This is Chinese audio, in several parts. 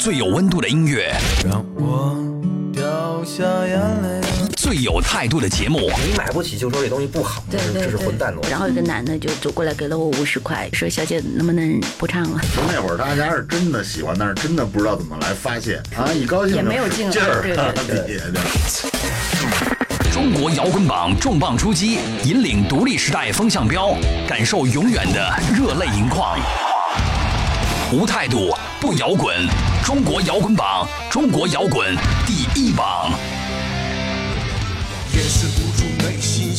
最有温度的音乐，让我掉下眼泪。最有态度的节目，你买不起就说这东西不好，对对这是混蛋逻辑。然后有个男的就走过来给了我五十块，说：“小姐能不能不唱了就那会儿大家是真的喜欢，但是真的不知道怎么来发泄啊！一高兴也没有劲儿对对，对中国摇滚榜重磅出击，引领独立时代风向标，感受永远的热泪盈眶。无态度不摇滚，中国摇滚榜，中国摇滚第一榜。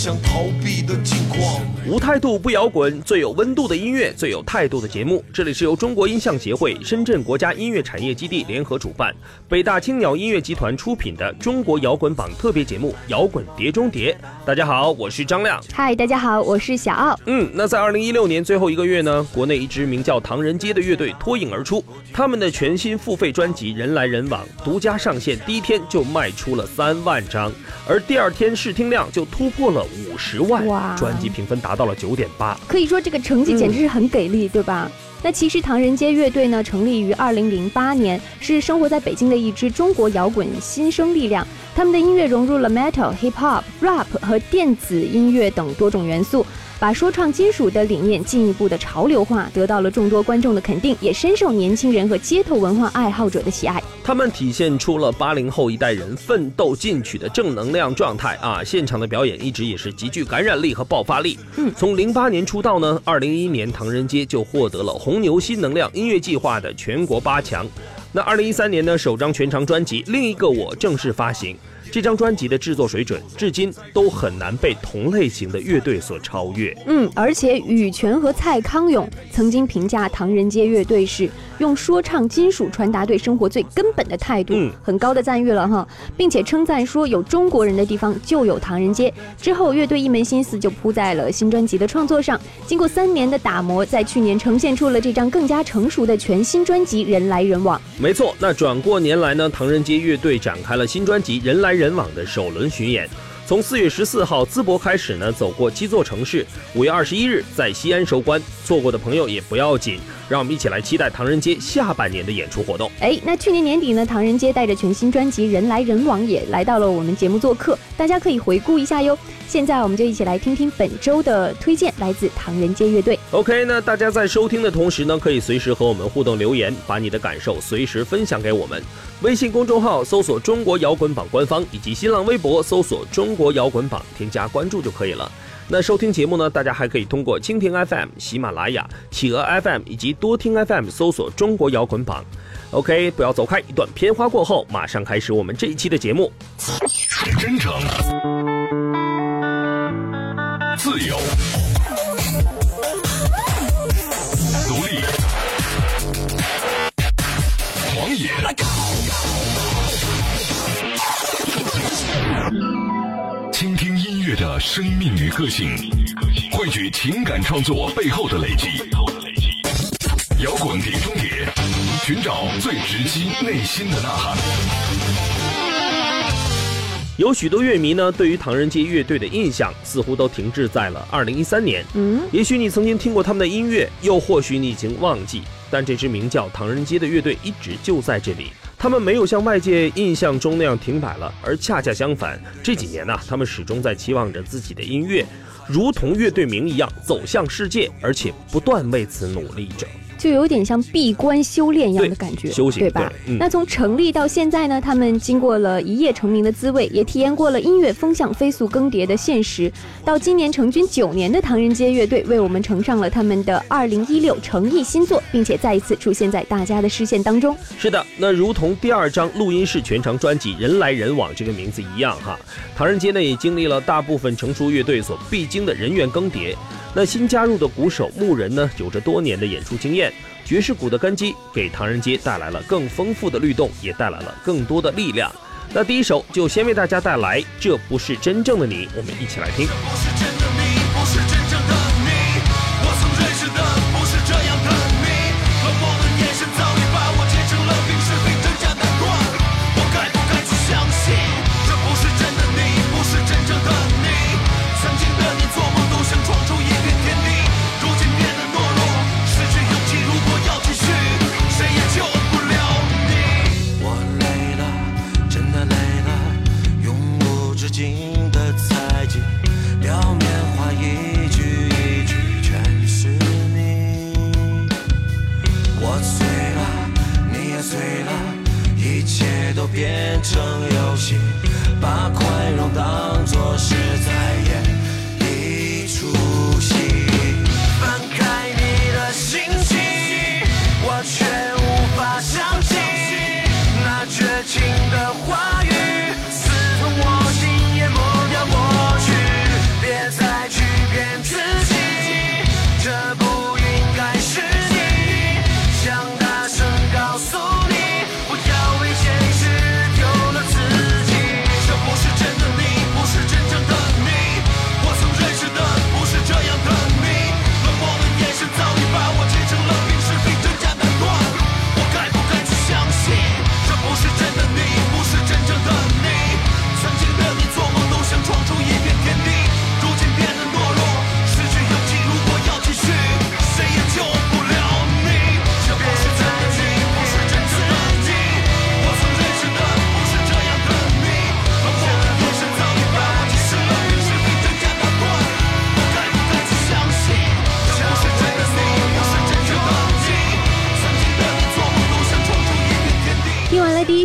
想逃避的境况。无态度不摇滚，最有温度的音乐，最有态度的节目。这里是由中国音像协会、深圳国家音乐产业基地联合主办，北大青鸟音乐集团出品的中国摇滚榜特别节目《摇滚碟中谍》。大家好，我是张亮。嗨，大家好，我是小奥。嗯，那在二零一六年最后一个月呢，国内一支名叫唐人街的乐队脱颖而出，他们的全新付费专辑《人来人往》独家上线，第一天就卖出了三万张，而第二天试听量就突破了五十万，专辑评分达到了九点八。可以说这个成绩简直是很给力，对吧？那其实唐人街乐队呢，成立于二零零八年，是生活在北京的一支中国摇滚新生力量。他们的音乐融入了 metal、hip hop、rap 和电子音乐等多种元素，把说唱金属的理念进一步的潮流化，得到了众多观众的肯定，也深受年轻人和街头文化爱好者的喜爱。他们体现出了八零后一代人奋斗进取的正能量状态啊！现场的表演一直也是极具感染力和爆发力。嗯从零八年出道呢，二零一一年唐人街就获得了红牛新能量音乐计划的全国八强。那二零一三年呢，首张全长专辑《另一个我》正式发行。这张专辑的制作水准，至今都很难被同类型的乐队所超越。嗯，而且羽泉和蔡康永曾经评价唐人街乐队是用说唱金属传达对生活最根本的态度，嗯很高的赞誉了哈，并且称赞说有中国人的地方就有唐人街。之后，乐队一门心思就扑在了新专辑的创作上，经过三年的打磨，在去年呈现出了这张更加成熟的全新专辑《人来人往》。没错，那转过年来呢，唐人街乐队展开了新专辑《人来人往》的首轮巡演。从四月十四号淄博开始呢，走过七座城市，五月二十一日在西安收官。错过的朋友也不要紧，让我们一起来期待唐人街下半年的演出活动。哎，那去年年底呢，唐人街带着全新专辑《人来人往》也来到了我们节目做客，大家可以回顾一下哟。现在我们就一起来听听本周的推荐，来自唐人街乐队。OK，那大家在收听的同时呢，可以随时和我们互动留言，把你的感受随时分享给我们。微信公众号搜索“中国摇滚榜”官方，以及新浪微博搜索“中国摇滚榜”，添加关注就可以了。那收听节目呢，大家还可以通过蜻蜓 FM、喜马拉雅、企鹅 FM 以及多听 FM 搜索“中国摇滚榜”。OK，不要走开，一段片花过后，马上开始我们这一期的节目。真诚，自由，倾听音乐的生命与个性，汇聚情感创作背后的累积。摇滚碟中谍，寻找最直击内心的呐喊。有许多乐迷呢，对于唐人街乐队的印象似乎都停滞在了二零一三年。嗯，也许你曾经听过他们的音乐，又或许你已经忘记，但这支名叫唐人街的乐队一直就在这里。他们没有像外界印象中那样停摆了，而恰恰相反，这几年呢、他们始终在期望着自己的音乐，如同乐队名一样走向世界，而且不断为此努力着。就有点像闭关修炼一样的感觉，对修行对吧？对嗯那从成立到现在呢，他们经过了一夜成名的滋味，也体验过了音乐风向飞速更迭的现实。到今年成军九年的唐人街乐队，为我们呈上了他们的二零一六诚意新作，并且再一次出现在大家的视线当中。是的，那如同第二张录音室全长专辑《人来人往》这个名字一样哈，唐人街呢也经历了大部分成熟乐队所必经的人员更迭。那新加入的鼓手牧人呢，有着多年的演出经验，爵士鼓的根基给唐人街带来了更丰富的律动，也带来了更多的力量。那第一首就先为大家带来《这不是真正的你》，我们一起来听。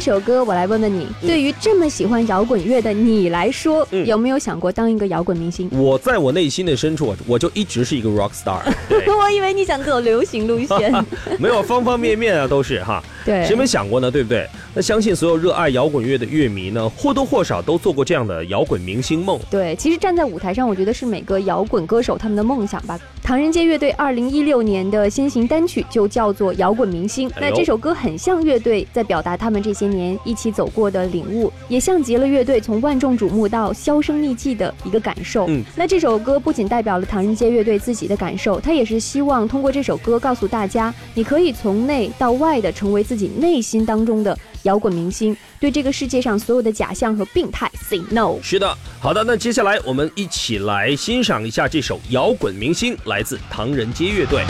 首歌，我来问问你，对于这么喜欢摇滚乐的你来说，嗯有没有想过当一个摇滚明星？我在我内心的深处，我就一直是一个 rock star，对 我以为你想走流行路线。没有方方面面啊，都是哈。对，谁没想过呢？对不对？那相信所有热爱摇滚乐的乐迷呢，或多或少都做过这样的摇滚明星梦。对，其实站在舞台上，我觉得是每个摇滚歌手他们的梦想吧。唐人街乐队二零一六年的先行单曲就叫做《摇滚明星》，哎那这首歌很像乐队在表达他们这些年一起走过的领悟，也像极了乐队从万众瞩目到销声匿迹的一个感受。嗯，那这首歌不仅代表了唐人街乐队自己的感受，他也是希望通过这首歌告诉大家，你可以从内到外的成为自己内心当中的摇滚明星，对这个世界上所有的假象和病态 say no。是的，好的，那接下来我们一起来欣赏一下这首摇滚明星，来自唐人街乐队。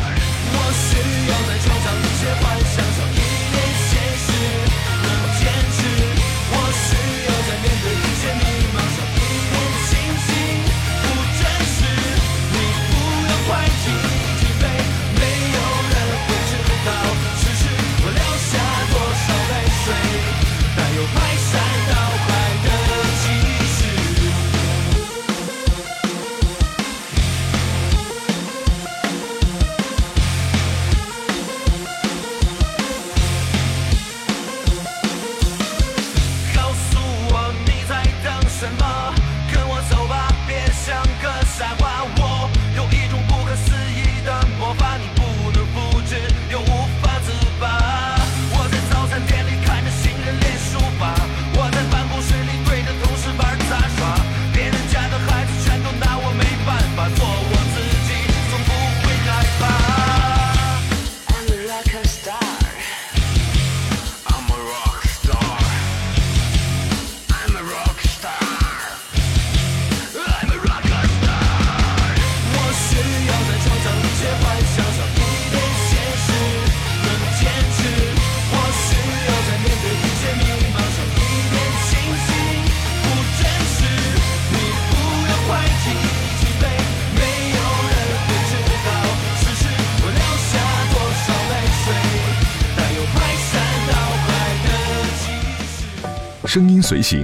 声音随行，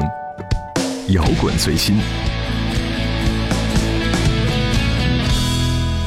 摇滚随心。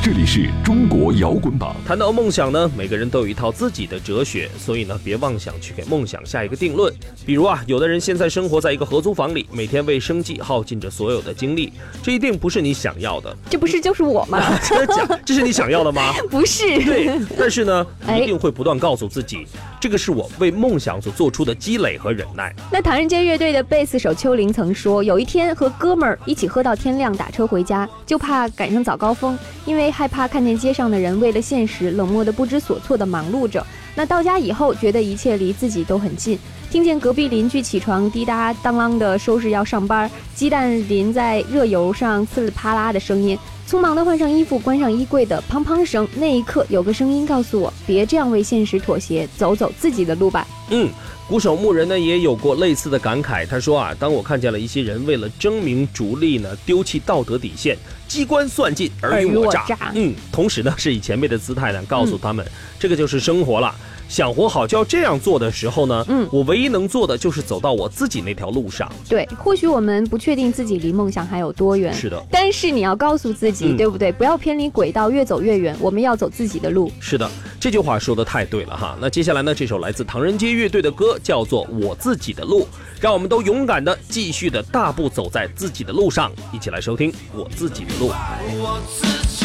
这里是中国摇滚榜，谈到梦想呢，每个人都有一套自己的哲学，所以呢，别妄想去给梦想下一个定论。比如啊，有的人现在生活在一个合租房里，每天为生计耗尽着所有的精力，这一定不是你想要的。这不是就是我吗？真的假？这是你想要的吗？不是，对，但是呢，哎一定会不断告诉自己，这个是我为梦想所做出的积累和忍耐。那唐人街乐队的贝斯手秋林曾说，有一天和哥们儿一起喝到天亮，打车回家，就怕赶上早高峰，因为害怕看见街上的人为了现实冷漠的不知所措的忙碌着。那到家以后，觉得一切离自己都很近，听见隔壁邻居起床滴答当啷的收拾要上班，鸡蛋淋在热油上呲哩啪啦的声音。匆忙的换上衣服，关上衣柜的砰砰声。那一刻，有个声音告诉我：别这样为现实妥协，走走自己的路吧。嗯，鼓手牧人呢也有过类似的感慨。他说啊，当我看见了一些人为了争名逐利呢，丢弃道德底线，机关算尽，尔虞我诈。尔虞我诈嗯，同时呢是以前辈的姿态呢告诉他们，这个就是生活了。想活好就要这样做的时候呢，嗯我唯一能做的就是走到我自己那条路上。对，或许我们不确定自己离梦想还有多远，是的但是你要告诉自己，嗯对不对？不要偏离轨道，越走越远。我们要走自己的路。是的，这句话说的太对了哈。那接下来呢，这首来自唐人街乐队的歌叫做《我自己的路》，让我们都勇敢的继续的大步走在自己的路上，一起来收听《我自己的路》。我自己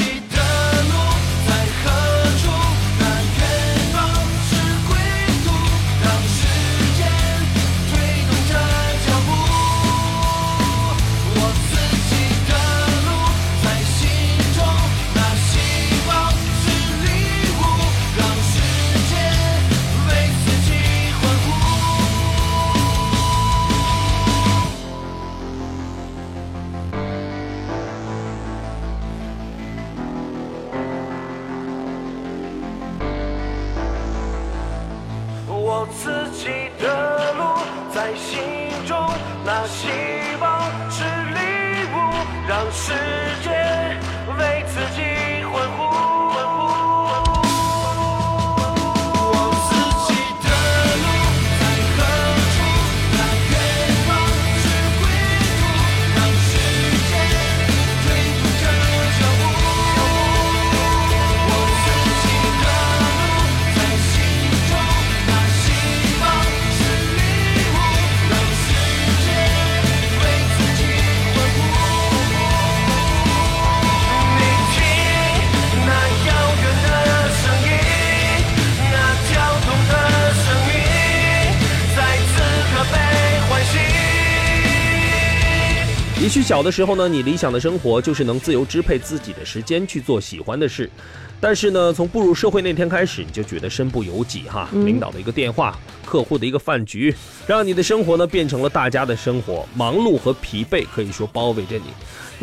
小的时候呢，你理想的生活就是能自由支配自己的时间去做喜欢的事，但是呢，从步入社会那天开始，你就觉得身不由己哈。嗯领导的一个电话，客户的一个饭局，让你的生活呢变成了大家的生活，忙碌和疲惫可以说包围着你。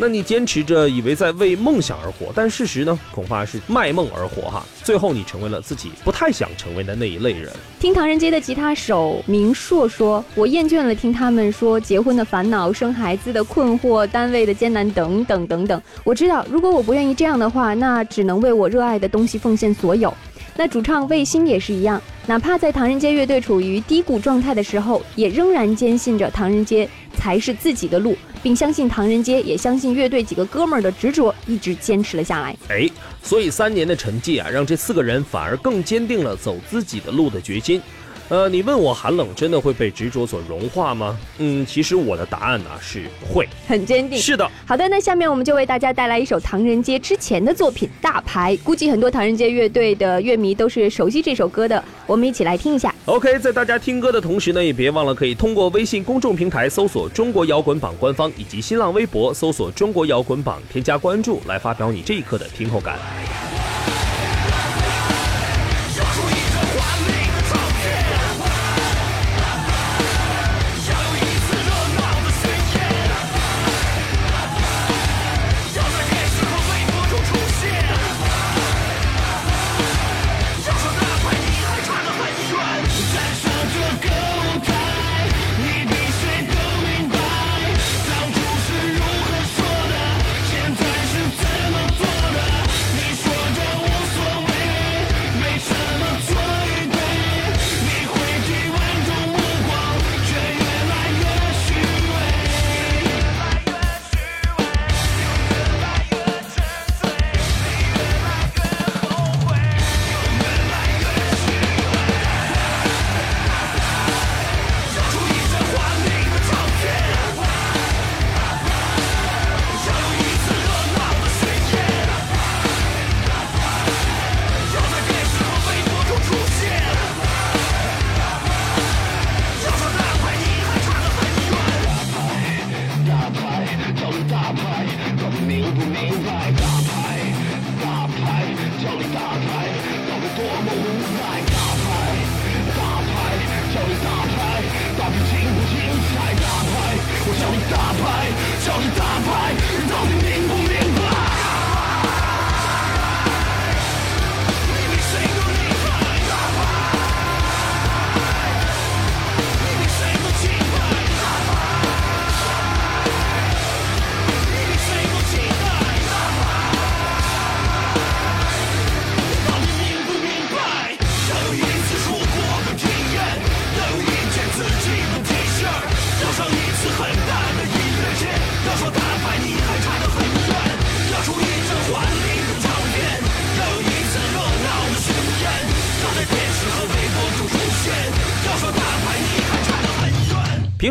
那你坚持着以为在为梦想而活，但事实呢，恐怕是卖梦而活哈。最后你成为了自己不太想成为的那一类人。听唐人街的吉他手明硕说：“我厌倦了听他们说结婚的烦恼、生孩子的困惑、单位的艰难等等等等。我知道，如果我不愿意这样的话，那只能为我热爱的东西奉献所有。”那主唱魏星也是一样，哪怕在唐人街乐队处于低谷状态的时候，也仍然坚信着唐人街才是自己的路，并相信唐人街，也相信乐队几个哥们儿的执着，一直坚持了下来。哎，所以三年的沉寂啊，让这四个人反而更坚定了走自己的路的决心。呃，你问我寒冷真的会被执着所融化吗？嗯，其实我的答案呢、是会。很坚定。是的，好的，那下面我们就为大家带来一首唐人街之前的作品《大牌》，估计很多唐人街乐队的乐迷都是熟悉这首歌的，我们一起来听一下。OK，在大家听歌的同时呢，也别忘了可以通过微信公众平台搜索“中国摇滚榜”官方，以及新浪微博搜索“中国摇滚榜”，添加关注，来发表你这一刻的听后感。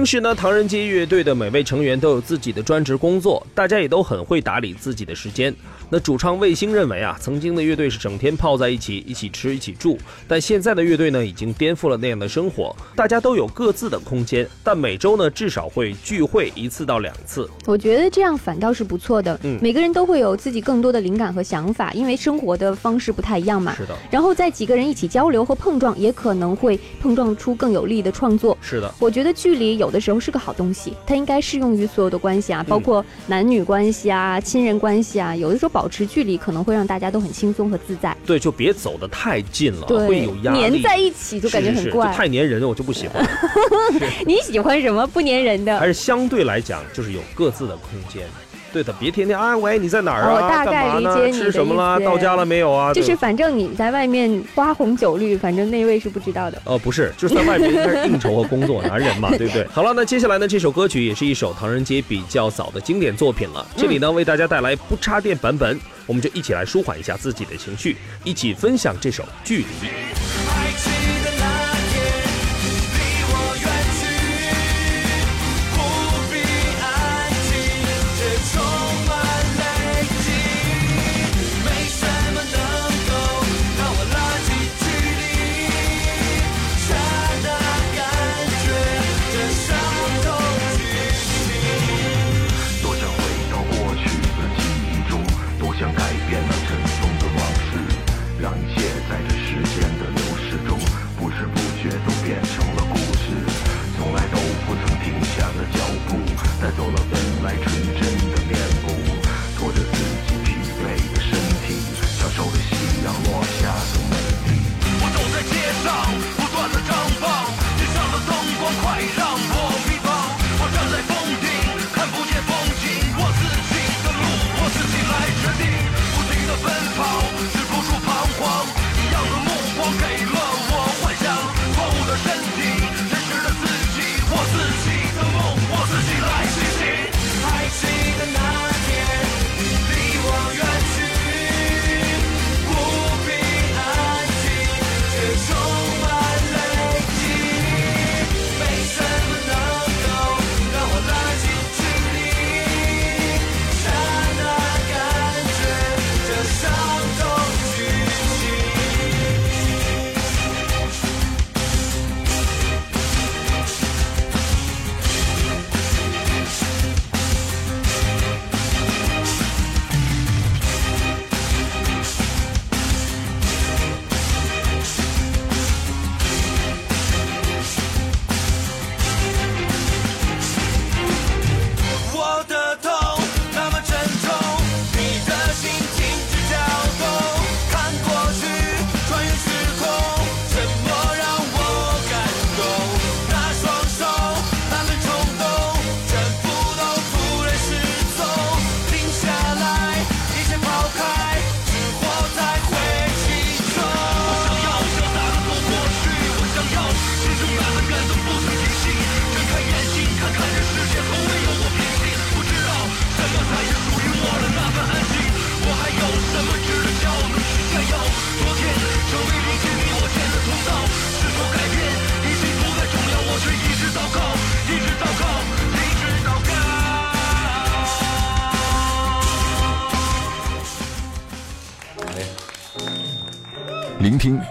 时呢，唐人街乐队的每位成员都有自己的专职工作，大家也都很会打理自己的时间。那主唱卫星认为啊，曾经的乐队是整天泡在一起，一起吃，一起住，但现在的乐队呢，已经颠覆了那样的生活。大家都有各自的空间，但每周呢，至少会聚会一次到两次。我觉得这样反倒是不错的。嗯每个人都会有自己更多的灵感和想法，因为生活的方式不太一样嘛。是的，然后在几个人一起交流和碰撞，也可能会碰撞出更有力的创作。是的，我觉得距离有的时候是个好东西，它应该适用于所有的关系啊，包括男女关系啊、亲人关系啊。有的时候保持距离可能会让大家都很轻松和自在，对，就别走得太近了，对，会有压力。粘在一起就感觉是是是很怪。太粘人了，我就不喜欢。你喜欢什么不粘人的？还是相对来讲，就是有各自的空间。对的，别天天啊，喂，你在哪儿啊？我大概理解你的吃什么啦？到家了没有啊？就是反正你在外面花红酒绿，反正那位是不知道的。呃，不是，就是在外面应该是应酬和工作，男人嘛，对不对？好了，那接下来呢，这首歌曲也是一首唐人街比较早的经典作品了。这里呢，为大家带来不插电版本，我们就一起来舒缓一下自己的情绪，一起分享这首《距离》。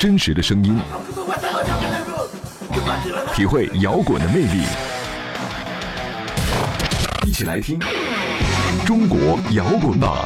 真实的声音，体会摇滚的魅力。一起来听中国摇滚榜。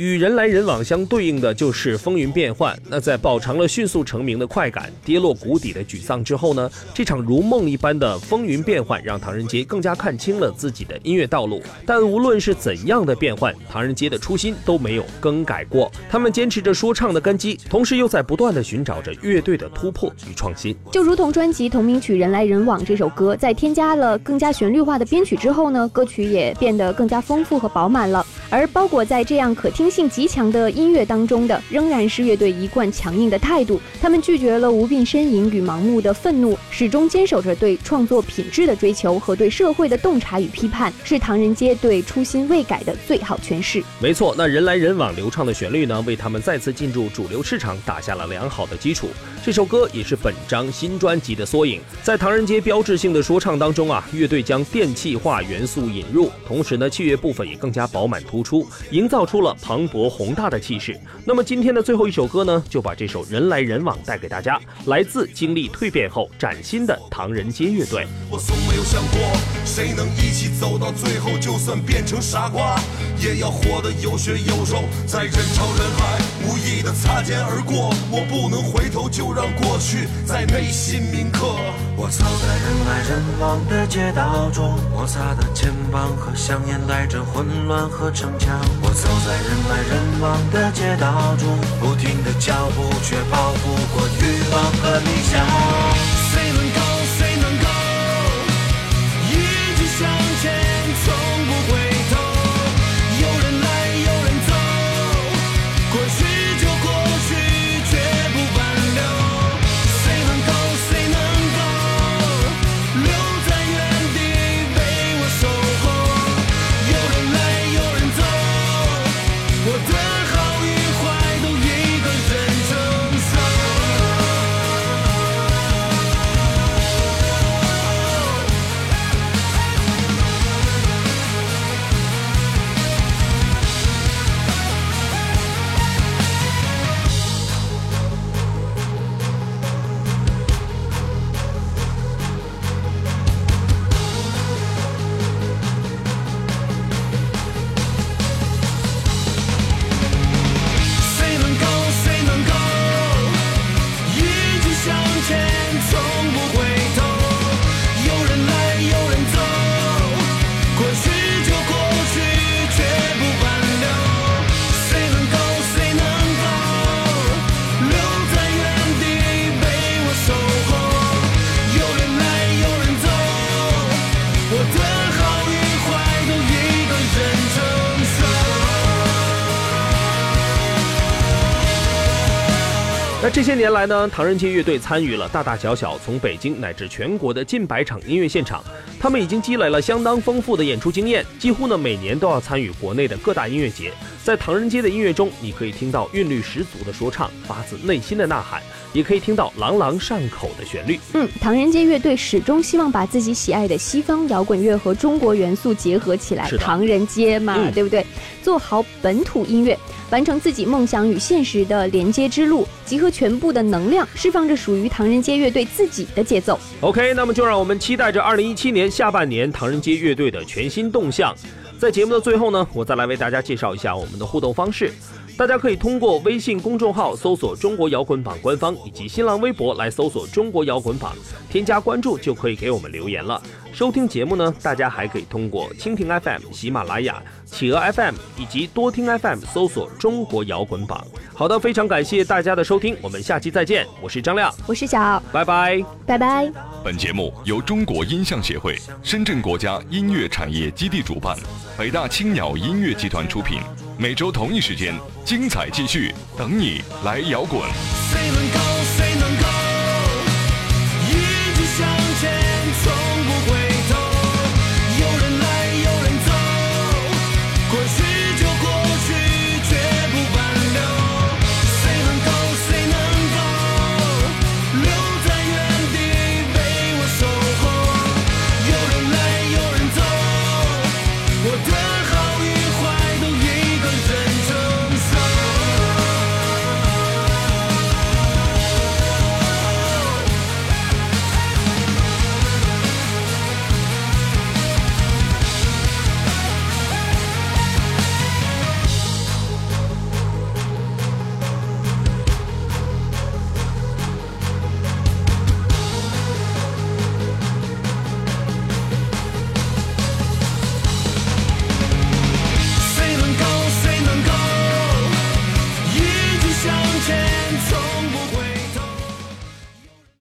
与人来人往相对应的就是风云变幻。那在饱尝了迅速成名的快感、跌落谷底的沮丧之后呢，这场如梦一般的风云变幻，让唐人街更加看清了自己的音乐道路。但无论是怎样的变换，唐人街的初心都没有更改过。他们坚持着说唱的根基，同时又在不断的寻找着乐队的突破与创新。就如同专辑同名曲《人来人往》这首歌，在添加了更加旋律化的编曲之后呢，歌曲也变得更加丰富和饱满了。而包裹在这样可听性极强的音乐当中的，仍然是乐队一贯强硬的态度。他们拒绝了无病呻吟与盲目的愤怒，始终坚守着对创作品质的追求和对社会的洞察与批判，是唐人街对初心未改的最好诠释。没错，那人来人往流畅的旋律呢，为他们再次进入主流市场打下了良好的基础。这首歌也是本张新专辑的缩影。在唐人街标志性的说唱当中啊，乐队将电气化元素引入，同时呢，器乐部分也更加饱满突出，营造出了磅礴宏大的气势。那么今天的最后一首歌呢，就把这首《人来人往》带给大家，来自经历蜕变后崭新的唐人街乐队。我从没有想过，谁能一起走到最后，就算变成傻瓜，也要活得有血有肉，在人潮人海无意的擦肩而过，我不能回头，就让过去在内心铭刻。我走在人来人往的街道中，摩擦的肩膀和香烟带着混乱和逞强。我走在人人来人往的街道中，不停的脚步却跑不过欲望和理想。那这些年来呢，唐人街乐队参与了大大小小从北京乃至全国的近百场音乐现场，他们已经积累了相当丰富的演出经验，几乎呢每年都要参与国内的各大音乐节。在唐人街的音乐中，你可以听到韵律十足的说唱，发自内心的呐喊，也可以听到朗朗上口的旋律。嗯，唐人街乐队始终希望把自己喜爱的西方摇滚乐和中国元素结合起来，唐人街嘛，嗯对不对？做好本土音乐，完成自己梦想与现实的连接之路，集合全部的能量，释放着属于唐人街乐队自己的节奏。OK，那么就让我们期待着二零一七年下半年唐人街乐队的全新动向。在节目的最后呢，我再来为大家介绍一下我们的互动方式。大家可以通过微信公众号搜索“中国摇滚榜”官方，以及新浪微博来搜索“中国摇滚榜”，添加关注就可以给我们留言了。收听节目呢，大家还可以通过蜻蜓 FM、喜马拉雅、企鹅 FM 以及多听 FM 搜索“中国摇滚榜”。好的，非常感谢大家的收听，我们下期再见。我是张亮，我是小奥，拜拜。拜拜。本节目由中国音像协会、深圳国家音乐产业基地主办，北大青鸟音乐集团出品。每周同一时间精彩继续等你来摇滚。谁能够谁能够一直向前。